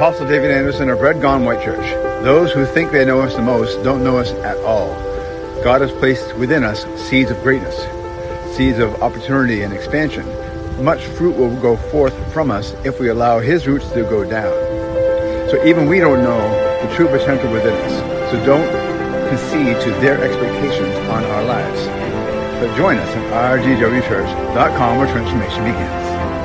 Apostle David Anderson of Red Gone White Church. Those who think they know us the most don't know us at all. God has placed within us seeds of greatness, seeds of opportunity and expansion. Much fruit will go forth from us if we allow His roots to go down. So even we don't know the true potential within us. So don't concede to their expectations on our lives. But join us at rgwchurch.com where transformation begins.